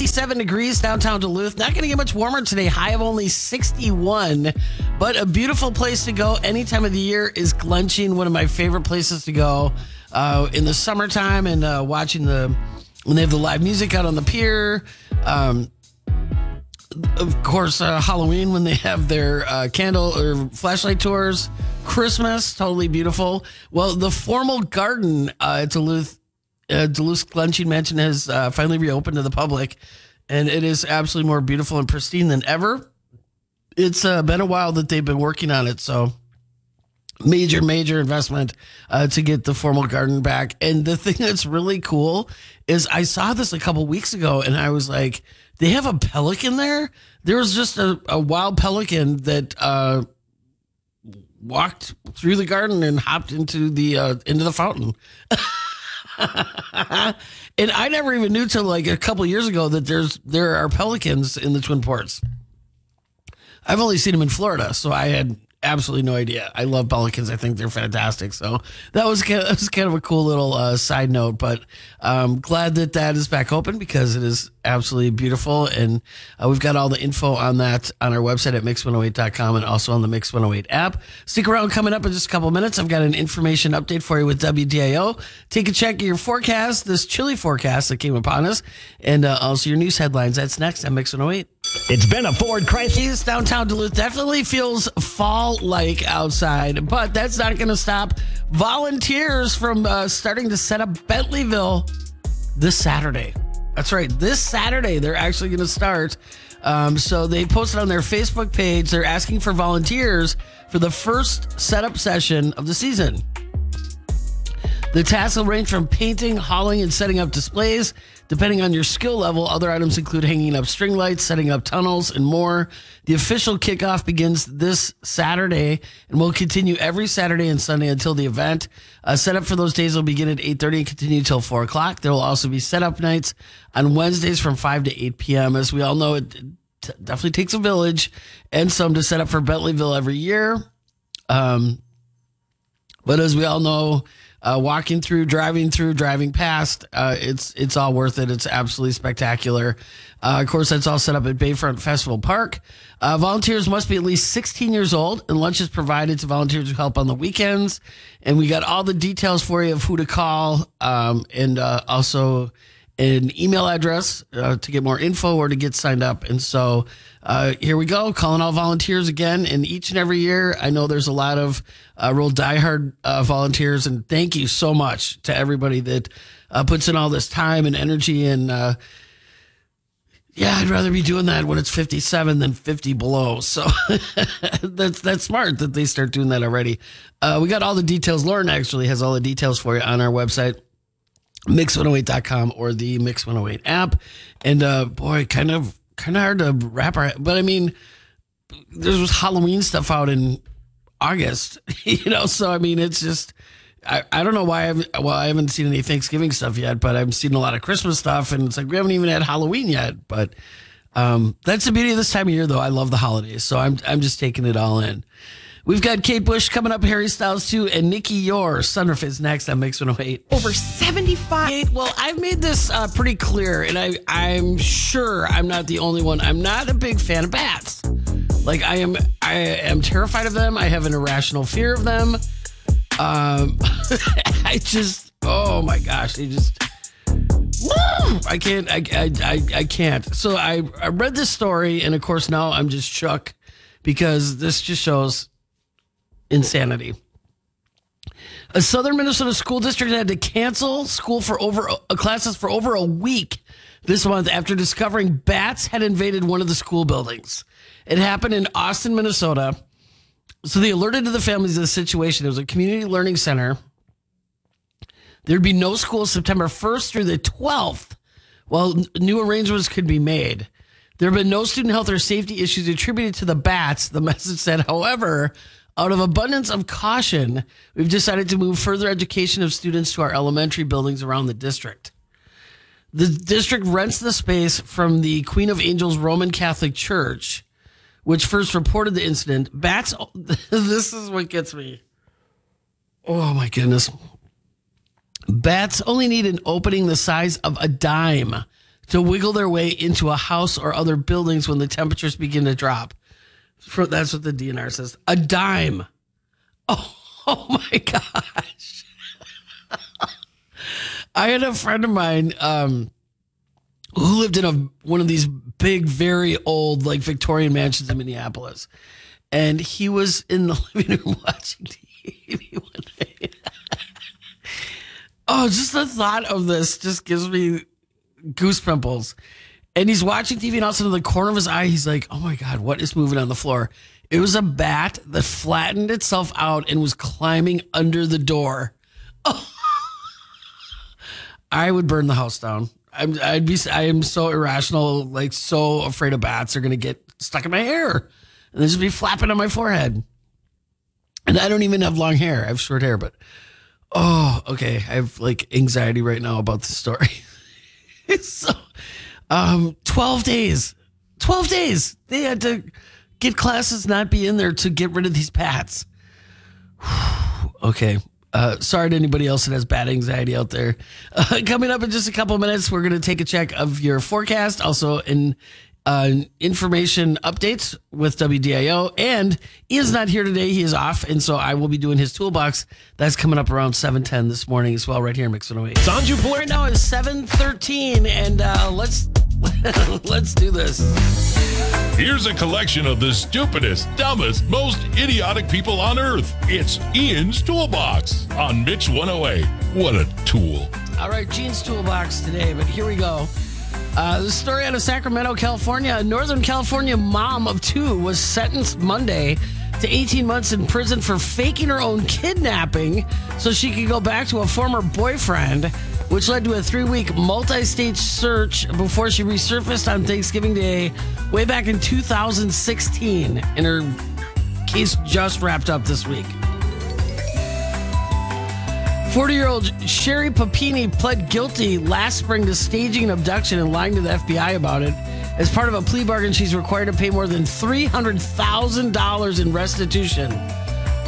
57 degrees downtown Duluth. Not going to get much warmer today. High of only 61, but a beautiful place to go any time of the year is Glensheen, one of my favorite places to go uh, in the summertime and uh, watching the when they have the live music out on the pier. Um, of course, uh, Halloween when they have their uh, candle or flashlight tours. Christmas, totally beautiful. Well, the formal garden uh, at Duluth, uh, Duluth Glensheen Mansion has uh, finally reopened to the public, and it is absolutely more beautiful and pristine than ever. It's uh, been a while that they've been working on it, so major major investment uh, to get the formal garden back. And the thing that's really cool is i saw this a couple weeks ago and i was like they have a pelican there? There was just a, a wild pelican that uh, walked through the garden and hopped into the uh, into the fountain and i never even knew till like a couple years ago that there's there are pelicans in the twin ports. I've only seen them in florida so i had absolutely no idea. I love pelicans. I think they're fantastic. So that was kind of, that was kind of a cool little uh, side note. But I'm glad that that is back open because it is absolutely beautiful. And uh, we've got all the info on that on our website at mix108.com and also on the Mix 108 app. Stick around coming up in just a couple minutes. I've got an information update for you with WDIO. Take a check of your forecast, this chilly forecast that came upon us, and uh, also your news headlines. That's next on Mix 108. It's been a Ford crisis. Downtown Duluth definitely feels fall like outside, but that's not going to stop volunteers from uh, starting to set up Bentleyville this Saturday. That's right. This Saturday, they're actually going to start. Um, so they posted on their Facebook page, they're asking for volunteers for the first setup session of the season. The tasks will range from painting, hauling, and setting up displays. Depending on your skill level, other items include hanging up string lights, setting up tunnels, and more. The official kickoff begins this Saturday and will continue every Saturday and Sunday until the event. Uh, setup for those days will begin at 8.30 and continue until 4 o'clock. There will also be setup nights on Wednesdays from 5 to 8 p.m. As we all know, it t- definitely takes a village and some to set up for Bentleyville every year. Um, but as we all know, uh, walking through, driving through, driving past, uh, it's it's all worth it. It's absolutely spectacular. Uh, of course, that's all set up at Bayfront Festival Park. Uh, volunteers must be at least 16 years old, and lunch is provided to volunteers who help on the weekends. And we got all the details for you of who to call, um, and uh, also an email address uh, to get more info or to get signed up. And so uh, here we go, calling all volunteers again. And each and every year, I know there's a lot of uh, real diehard uh, volunteers. And thank you so much to everybody that uh, puts in all this time and energy. And uh, yeah, I'd rather be doing that when it's 57 than 50 below. So that's that's smart that they start doing that already. we got all the details. Lauren actually has all the details for you on our website mix108.com or the Mix 108 app. And uh, boy, kind of kind of hard to wrap our but I mean there's Halloween stuff out in August, you know, so I mean it's just I, I don't know why I've well I haven't seen any Thanksgiving stuff yet, but I've seen a lot of Christmas stuff and it's like we haven't even had Halloween yet. But um, that's the beauty of this time of year though. I love the holidays. So I'm I'm just taking it all in. We've got Kate Bush coming up, Harry Styles too, and Nicky Youre. Sunroof is next on Mix 108. Over 75. Well, I've made this uh, pretty clear, and I, I'm sure I'm not the only one. I'm not a big fan of bats. Like I am, I am terrified of them. I have an irrational fear of them. Um, I just, oh my gosh, they just. I can't. I, I, I, I can't. So I, I read this story, and of course now I'm just shook because this just shows insanity. A southern Minnesota school district had to cancel school for over uh, classes for over a week this month after discovering bats had invaded one of the school buildings. It happened in Austin, Minnesota. So they alerted to the families of the situation. It was a community learning center. There'd be no school September 1st through the 12th. While new arrangements could be made. There have been no student health or safety issues attributed to the bats, the message said. However, out of abundance of caution, we've decided to move further education of students to our elementary buildings around the district. The district rents the space from the Queen of Angels Roman Catholic Church, which first reported the incident. Bats, this is what gets me. Oh my goodness. Bats only need an opening the size of a dime to wiggle their way into a house or other buildings when the temperatures begin to drop. For, that's what the DNR says. A dime. Oh, oh my gosh. I had a friend of mine um, who lived in a one of these big, very old, like Victorian mansions in Minneapolis, and he was in the living room watching TV one night. oh, just the thought of this just gives me goose pimples. And he's watching TV, and all of the corner of his eye, he's like, "Oh my god, what is moving on the floor?" It was a bat that flattened itself out and was climbing under the door. Oh. I would burn the house down. I'm, I'd be, I am so irrational, like so afraid of bats are going to get stuck in my hair and they just be flapping on my forehead. And I don't even have long hair. I have short hair, but oh, okay. I have like anxiety right now about the story. It's so, um, 12 days, 12 days. They had to get classes not be in there to get rid of these bats. okay. Uh, sorry to anybody else that has bad anxiety out there. Uh, coming up in just a couple minutes, we're going to take a check of your forecast, also in uh, information updates with WDIO. And Ian's not here today; he is off, and so I will be doing his toolbox. That's coming up around seven ten this morning as well, right here in Mix 108. Sanju. Right now is seven thirteen, and uh, let's let's do this. Here's a collection of the stupidest, dumbest, most idiotic people on earth. It's Ian's Toolbox on Mix 108. What a tool. All right, Gene's Toolbox today, but here we go. Uh, the story out of Sacramento, California. A Northern California mom of two was sentenced Monday to 18 months in prison for faking her own kidnapping so she could go back to a former boyfriend, which led to a three week multi stage search before she resurfaced on Thanksgiving Day way back in 2016. And her case just wrapped up this week. 40 year old Sherry Papini pled guilty last spring to staging an abduction and lying to the FBI about it. As part of a plea bargain, she's required to pay more than $300,000 in restitution.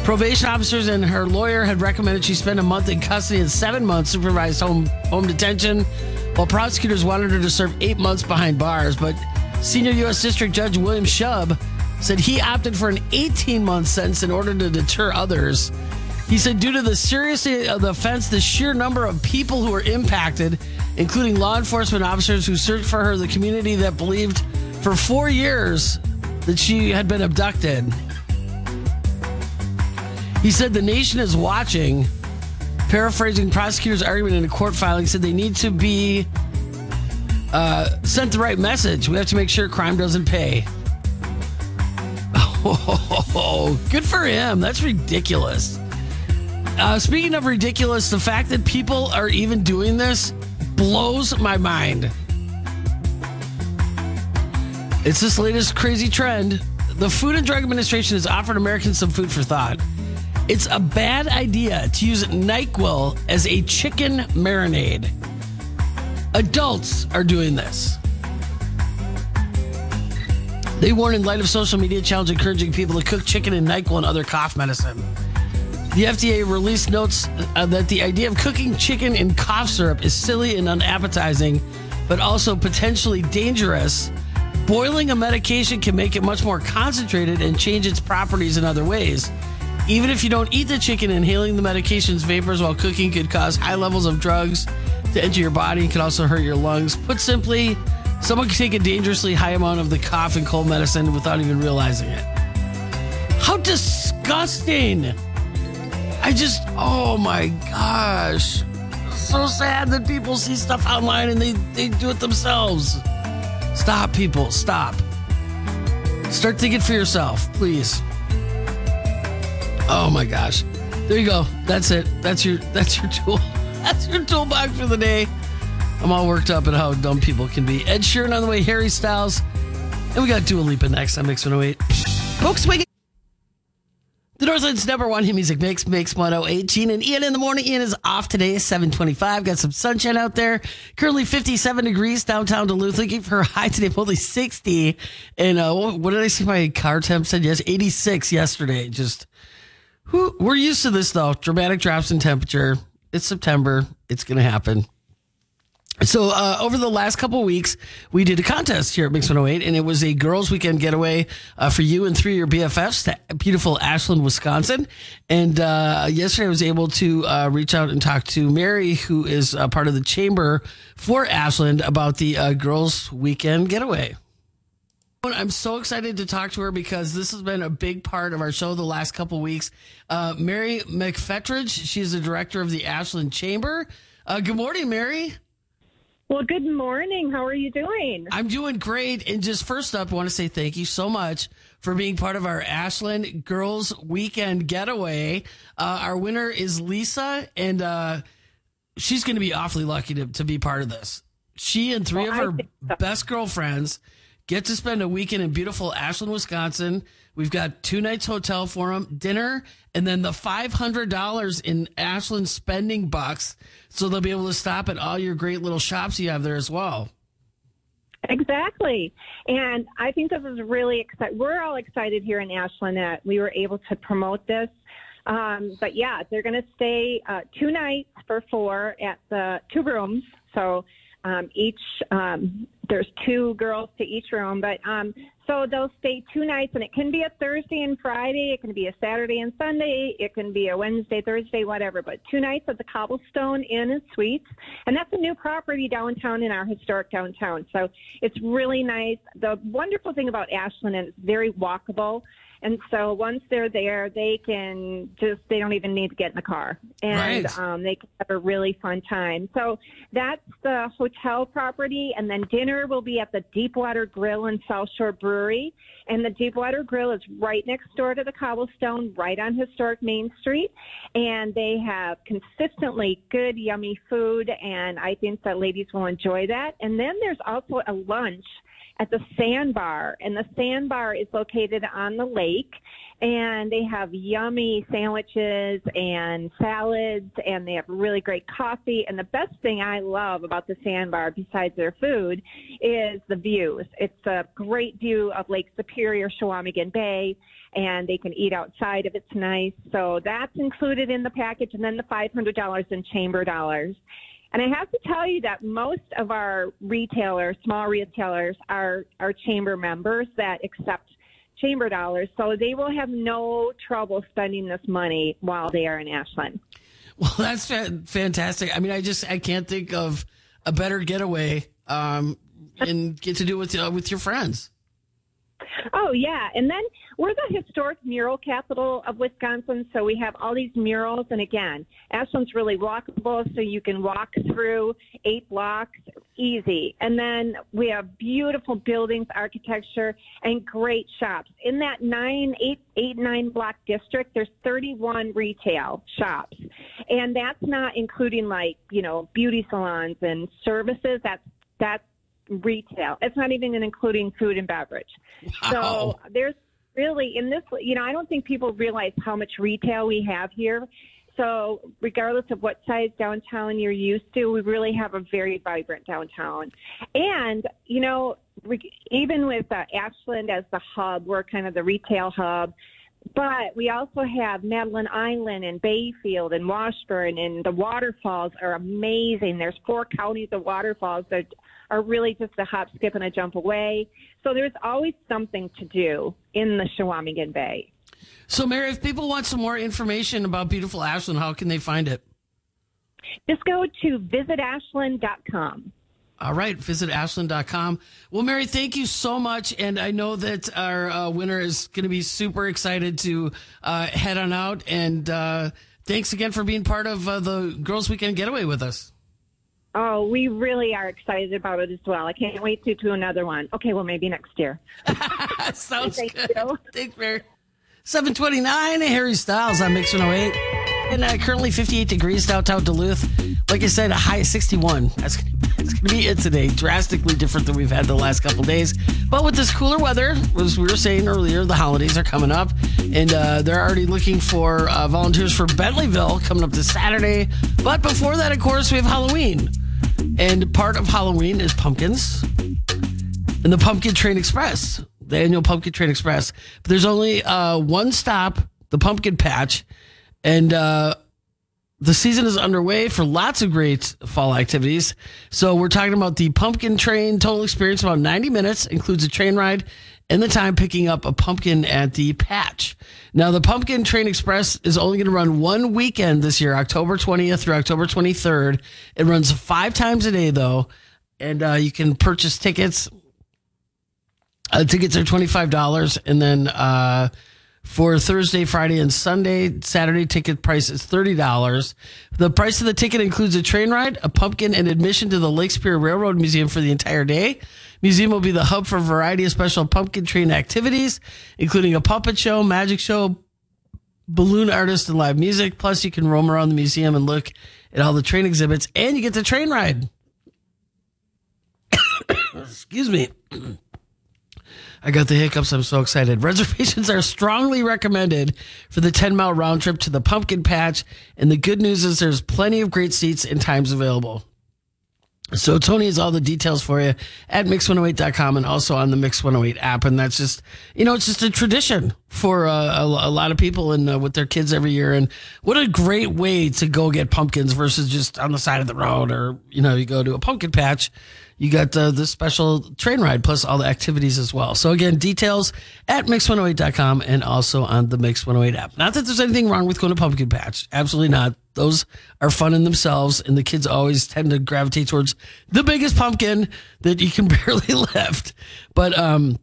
Probation officers and her lawyer had recommended she spend a month in custody and seven months supervised home, home detention, while prosecutors wanted her to serve eight months behind bars. But senior U.S. District Judge William Shubb said he opted for an 18 month sentence in order to deter others. He said, due to the seriousness of the offense, the sheer number of people who were impacted, including law enforcement officers who searched for her, the community that believed for four years that she had been abducted. He said, the nation is watching. Paraphrasing prosecutor's argument in a court filing, said they need to be uh, sent the right message. We have to make sure crime doesn't pay. Oh, good for him. That's ridiculous. Uh, speaking of ridiculous, the fact that people are even doing this blows my mind. It's this latest crazy trend. The Food and Drug Administration has offered Americans some food for thought. It's a bad idea to use NyQuil as a chicken marinade. Adults are doing this. They warn in light of social media challenge encouraging people to cook chicken and NyQuil and other cough medicine. The FDA released notes uh, that the idea of cooking chicken in cough syrup is silly and unappetizing, but also potentially dangerous. Boiling a medication can make it much more concentrated and change its properties in other ways. Even if you don't eat the chicken, inhaling the medication's vapors while cooking could cause high levels of drugs to enter your body and can also hurt your lungs. Put simply, someone can take a dangerously high amount of the cough and cold medicine without even realizing it. How disgusting! I just, oh my gosh. So sad that people see stuff online and they, they do it themselves. Stop, people. Stop. Start thinking for yourself, please. Oh my gosh. There you go. That's it. That's your that's your tool. That's your toolbox for the day. I'm all worked up at how dumb people can be. Ed Sheeran on the way, Harry Styles. And we got Dua Lipa next on Mix 108. Volkswagen. The Northland's number one hit music mix, Mix 108. And Ian in the morning. Ian is off today, 725. Got some sunshine out there. Currently 57 degrees downtown Duluth. Looking for a high today, only 60. And uh, what did I see my car temp said? Yes, 86 yesterday. Just, who, we're used to this though. Dramatic drops in temperature. It's September. It's going to happen. So uh, over the last couple weeks, we did a contest here at Mix 108, and it was a girls' weekend getaway uh, for you and three of your BFFs to beautiful Ashland, Wisconsin. And uh, yesterday, I was able to uh, reach out and talk to Mary, who is part of the chamber for Ashland, about the uh, girls' weekend getaway. I'm so excited to talk to her because this has been a big part of our show the last couple weeks. Mary McPhetridge, she's the director of the Ashland Chamber. good morning, Mary. Well, good morning. How are you doing? I'm doing great. And just first up, I want to say thank you so much for being part of our Ashland Girls Weekend Getaway. Uh, our winner is Lisa, and uh, she's going to be awfully lucky to, to be part of this. She and three well, of her so. best girlfriends get to spend a weekend in beautiful Ashland, Wisconsin. We've got two nights hotel for them, dinner, and then the $500 in Ashland spending bucks so they'll be able to stop at all your great little shops you have there as well. Exactly. And I think this is really exciting. We're all excited here in Ashland that we were able to promote this. Um, but yeah, they're going to stay uh, two nights for four at the two rooms. So um, each um, there's two girls to each room, but um, so they'll stay two nights, and it can be a Thursday and Friday, it can be a Saturday and Sunday, it can be a Wednesday, Thursday, whatever. But two nights at the Cobblestone Inn and Suites, and that's a new property downtown in our historic downtown. So it's really nice. The wonderful thing about Ashland is it's very walkable. And so once they're there, they can just, they don't even need to get in the car. And right. um, they can have a really fun time. So that's the hotel property. And then dinner will be at the Deepwater Grill and South Shore Brewery. And the Deepwater Grill is right next door to the Cobblestone, right on historic Main Street. And they have consistently good, yummy food. And I think that ladies will enjoy that. And then there's also a lunch at the Sandbar, and the Sandbar is located on the lake, and they have yummy sandwiches and salads, and they have really great coffee. And the best thing I love about the Sandbar, besides their food, is the views. It's a great view of Lake Superior, Chequamegon Bay, and they can eat outside if it's nice. So that's included in the package, and then the $500 in chamber dollars. And I have to tell you that most of our retailers, small retailers, are, are chamber members that accept chamber dollars. So they will have no trouble spending this money while they are in Ashland. Well, that's fantastic. I mean, I just I can't think of a better getaway um, and get to do it with uh, with your friends. Oh yeah, and then we're the historic mural capital of Wisconsin, so we have all these murals. And again, Ashland's really walkable, so you can walk through eight blocks easy. And then we have beautiful buildings, architecture, and great shops. In that nine, eight, eight, nine block district, there's 31 retail shops, and that's not including like you know beauty salons and services. That's that's retail. It's not even including food and beverage. Wow. So there's really in this, you know, I don't think people realize how much retail we have here. So regardless of what size downtown you're used to, we really have a very vibrant downtown. And, you know, even with uh, Ashland as the hub, we're kind of the retail hub. But we also have Madeline Island and Bayfield and Washburn, and the waterfalls are amazing. There's four counties of waterfalls that are really just a hop, skip, and a jump away. So there's always something to do in the Chequamegon Bay. So, Mary, if people want some more information about beautiful Ashland, how can they find it? Just go to visitashland.com. All right, visit ashland.com. Well, Mary, thank you so much. And I know that our uh, winner is going to be super excited to uh, head on out. And uh, thanks again for being part of uh, the Girls Weekend Getaway with us. Oh, we really are excited about it as well. I can't wait to do another one. Okay, well, maybe next year. Sounds Thank good. You. Thanks, Mary. 729, Harry Styles on Mix 108. And uh, currently 58 degrees downtown Duluth. Like I said, a high of 61. That's going to be it today. Drastically different than we've had the last couple days. But with this cooler weather, as we were saying earlier, the holidays are coming up. And uh, they're already looking for uh, volunteers for Bentleyville coming up this Saturday. But before that, of course, we have Halloween. And part of Halloween is pumpkins and the Pumpkin Train Express, the annual Pumpkin Train Express. But there's only uh, one stop, the Pumpkin Patch, and uh, the season is underway for lots of great fall activities. So we're talking about the pumpkin train total experience about 90 minutes includes a train ride and the time picking up a pumpkin at the patch. Now the pumpkin train express is only going to run one weekend this year, October 20th through October 23rd. It runs five times a day though. And uh, you can purchase tickets. Uh, tickets are $25 and then, uh, for Thursday, Friday, and Sunday. Saturday ticket price is $30. The price of the ticket includes a train ride, a pumpkin, and admission to the Lake Superior Railroad Museum for the entire day. Museum will be the hub for a variety of special pumpkin train activities, including a puppet show, magic show, balloon artist, and live music. Plus, you can roam around the museum and look at all the train exhibits, and you get the train ride. Excuse me. I got the hiccups. I'm so excited. Reservations are strongly recommended for the 10 mile round trip to the pumpkin patch. And the good news is there's plenty of great seats and times available. So Tony has all the details for you at mix108.com and also on the Mix 108 app. And that's just, you know, it's just a tradition for uh, a, a, lot of people and uh, with their kids every year. And what a great way to go get pumpkins versus just on the side of the road or, you know, you go to a pumpkin patch you got uh, the special train ride plus all the activities as well. So again, details at mix108.com and also on the Mix 108 app. Not that there's anything wrong with going to Pumpkin Patch. Absolutely not. Those are fun in themselves, and the kids always tend to gravitate towards the biggest pumpkin that you can barely lift. But um,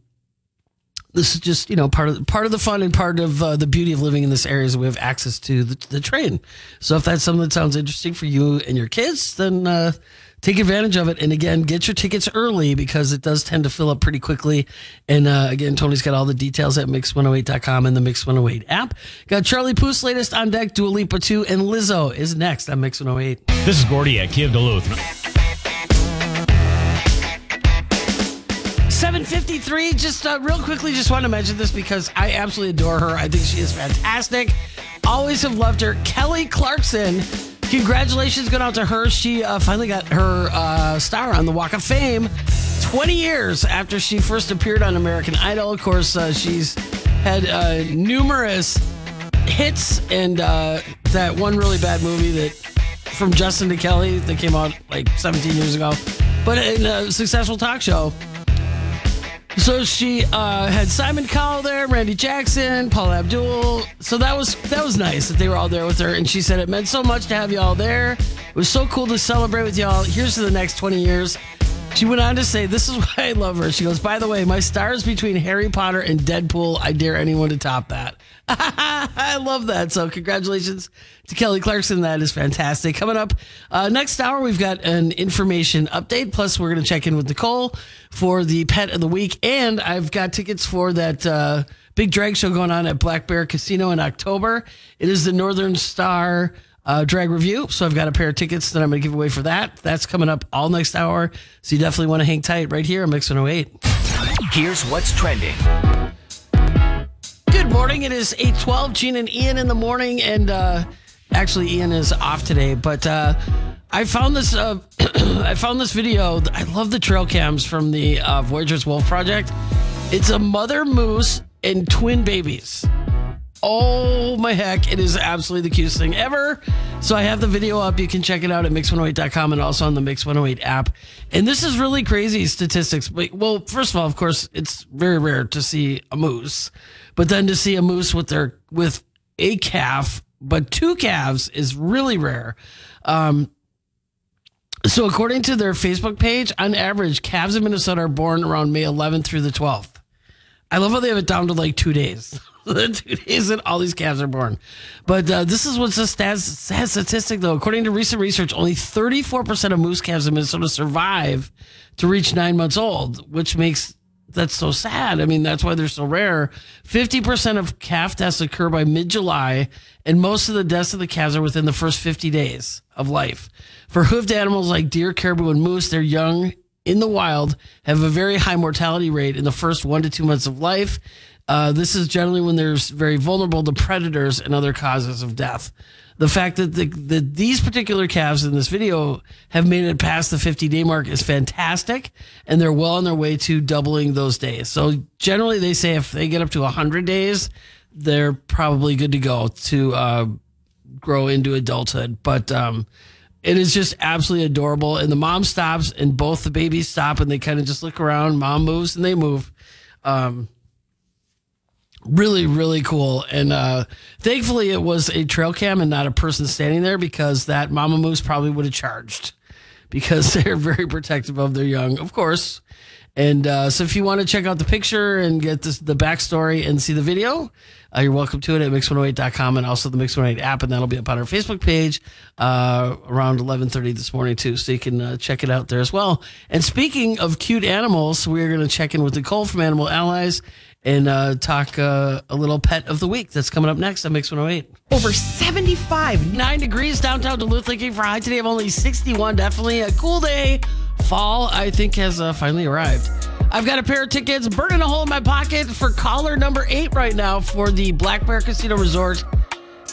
this is just you know part of part of the fun and part of uh, the beauty of living in this area is we have access to the, the, train. So if that's something that sounds interesting for you and your kids, then uh, take advantage of it. And again, get your tickets early because it does tend to fill up pretty quickly. And uh, again, Tony's got all the details at mix108.com and the Mix 108 app. Got Charlie Puth's latest on deck, Dua Lipa 2, and Lizzo is next on Mix 108. This is Gordy at Kia Duluth. 753 just uh, real quickly just want to mention this because i absolutely adore her i think she is fantastic always have loved her kelly clarkson Congratulations going out to her. She uh, finally got her uh, star on the Walk of Fame 20 years after she first appeared on American Idol. Of course, uh, she's had uh, numerous hits and uh, that one really bad movie that from Justin to Kelly that came out like 17 years ago. But in a successful talk show, so she uh, had Simon Cowell there, Randy Jackson, Paula Abdul. So that was that was nice that they were all there with her. And she said it meant so much to have you all there. It was so cool to celebrate with y'all. Here's to the next 20 years. She went on to say, This is why I love her. She goes, By the way, my stars between Harry Potter and Deadpool. I dare anyone to top that. I love that. So, congratulations to Kelly Clarkson. That is fantastic. Coming up uh, next hour, we've got an information update. Plus, we're going to check in with Nicole for the pet of the week. And I've got tickets for that uh, big drag show going on at Black Bear Casino in October. It is the Northern Star uh, drag review. So I've got a pair of tickets that I'm going to give away for that. That's coming up all next hour. So you definitely want to hang tight right here on Mix 108. Here's what's trending. Good morning. It is 812. Gene and Ian in the morning. And uh, actually, Ian is off today. But uh, I found this. Uh, I found this video. I love the trail cams from the uh, Voyageurs Wolf Project. It's a mother moose and twin babies. Oh my heck, it is absolutely the cutest thing ever. So I have the video up. You can check it out at mix108.com and also on the Mix 108 app. And this is really crazy statistics. Well, first of all, of course, it's very rare to see a moose, but then to see a moose with their with a calf, but two calves is really rare. Um, so according to their Facebook page, on average, calves in Minnesota are born around May 11th through the 12th. I love how they have it down to like two days. the two days that all these calves are born. But uh, this is what's a sad, sad statistic, though. According to recent research, only 34% of moose calves in Minnesota survive to reach nine months old, which makes that's so sad. I mean, that's why they're so rare. 50% of calf deaths occur by mid July, and most of the deaths of the calves are within the first 50 days of life. For hoofed animals like deer, caribou, and moose, they're young in the wild have a very high mortality rate in the first one to two months of life. Uh, this is generally when they're very vulnerable to predators and other causes of death. The fact that the, the, these particular calves in this video have made it past the 50 day mark is fantastic, and they're well on their way to doubling those days. So generally, they say if they get up to 100 days, they're probably good to go to uh, grow into adulthood. But um, it is just absolutely adorable. And the mom stops, and both the babies stop, and they kind of just look around. Mom moves, and they move. Um, really, really cool. And uh, thankfully, it was a trail cam and not a person standing there because that mama moose probably would have charged because they're very protective of their young, of course. And uh, so, if you want to check out the picture and get this, the backstory and see the video, uh, you're welcome to it at mix108.com and also the Mix108 app, and that'll be up on our Facebook page uh, around 11:30 this morning too, so you can uh, check it out there as well. And speaking of cute animals, we're going to check in with Nicole from Animal Allies and uh, talk uh, a little pet of the week that's coming up next on Mix 108. Over 75. Nine degrees downtown Duluth, looking for high today of only 61. Definitely a cool day. Fall, I think, has uh, finally arrived. I've got a pair of tickets burning a hole in my pocket for caller number eight right now for the Black Bear Casino Resort.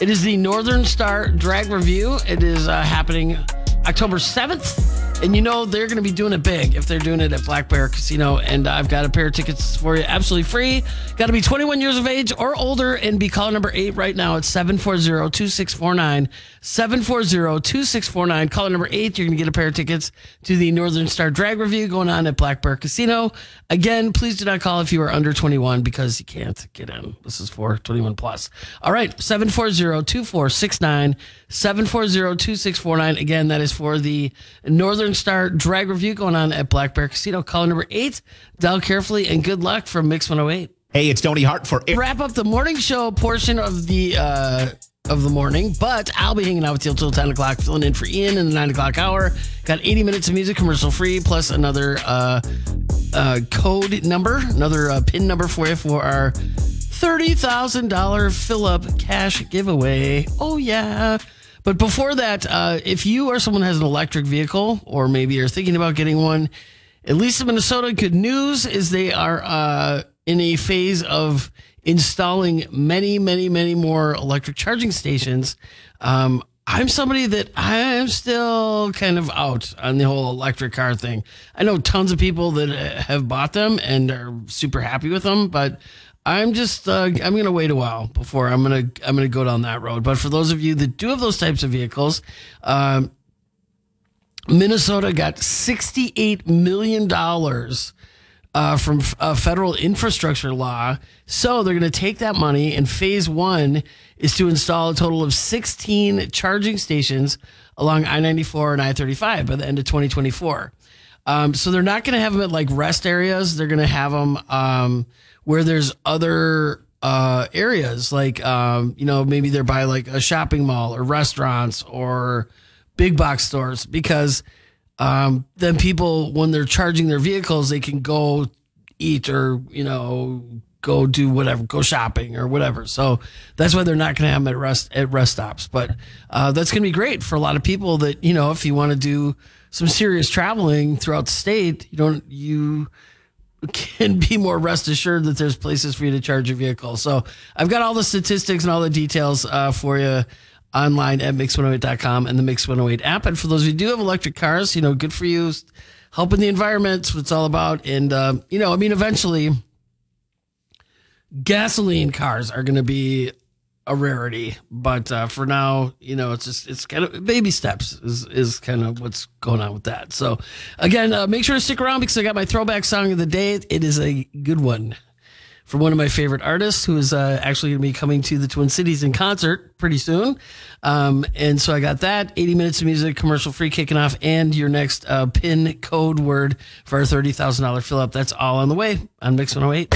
It is the Northern Star Drag Review. It is uh, happening October 7th. And you know they're going to be doing it big if they're doing it at Black Bear Casino. And I've got a pair of tickets for you absolutely free. Got to be 21 years of age or older and be caller number eight right now at 740 2649. 740 2649. Caller number eight, you're going to get a pair of tickets to the Northern Star Drag Review going on at Black Bear Casino. Again, please do not call if you are under 21 because you can't get in. This is for 21 plus. All right, 740 2469. 740 2649. Again, that is for the Northern Star Drag Review going on at Black Bear Casino. Caller number eight. Dial carefully and good luck from Mix 108. Hey, it's Tony Hart for Wrap up the morning show portion of the uh, of the morning, but I'll be hanging out with you until 10 o'clock, filling in for Ian in the 9 o'clock hour. Got 80 minutes of music commercial free, plus another uh, uh, code number, another uh, pin number for you for our $30,000 fill up cash giveaway. Oh, yeah. But before that, uh, if you or someone has an electric vehicle, or maybe you're thinking about getting one, at least in Minnesota, good news is they are uh, in a phase of installing many, many, many more electric charging stations. Um, I'm somebody that I'm still kind of out on the whole electric car thing. I know tons of people that have bought them and are super happy with them, but I'm just uh, I'm gonna wait a while before I'm gonna I'm gonna go down that road. But for those of you that do have those types of vehicles, um, Minnesota got 68 million dollars uh, from a federal infrastructure law. So they're going to take that money, and phase one is to install a total of 16 charging stations along I 94 and I 35 by the end of 2024. Um, so they're not going to have them at like rest areas. They're going to have them um, where there's other uh, areas, like, um, you know, maybe they're by like a shopping mall or restaurants or big box stores because um, then people when they're charging their vehicles they can go eat or you know go do whatever go shopping or whatever. So that's why they're not going to have them at rest at rest stops. But uh, that's going to be great for a lot of people that you know if you want to do some serious traveling throughout the state you don't you can be more rest assured that there's places for you to charge your vehicle so i've got all the statistics and all the details uh, for you online at mix108.com and the Mix 108 app. And for those who do have electric cars, you know, good for you. Helping the environment, what it's all about. And, uh, you know, I mean, eventually gasoline cars are going to be a rarity. But uh, for now, you know, it's just, it's kind of baby steps is, is kind of what's going on with that. So, again, uh, make sure to stick around because I got my throwback song of the day. It is a good one from one of my favorite artists who is uh, actually going to be coming to the Twin Cities in concert pretty soon. Um, and so I got that 80 minutes of music, commercial free kicking off, and your next uh, pin code word for our $30,000 fill up. That's all on the way on Mix 108.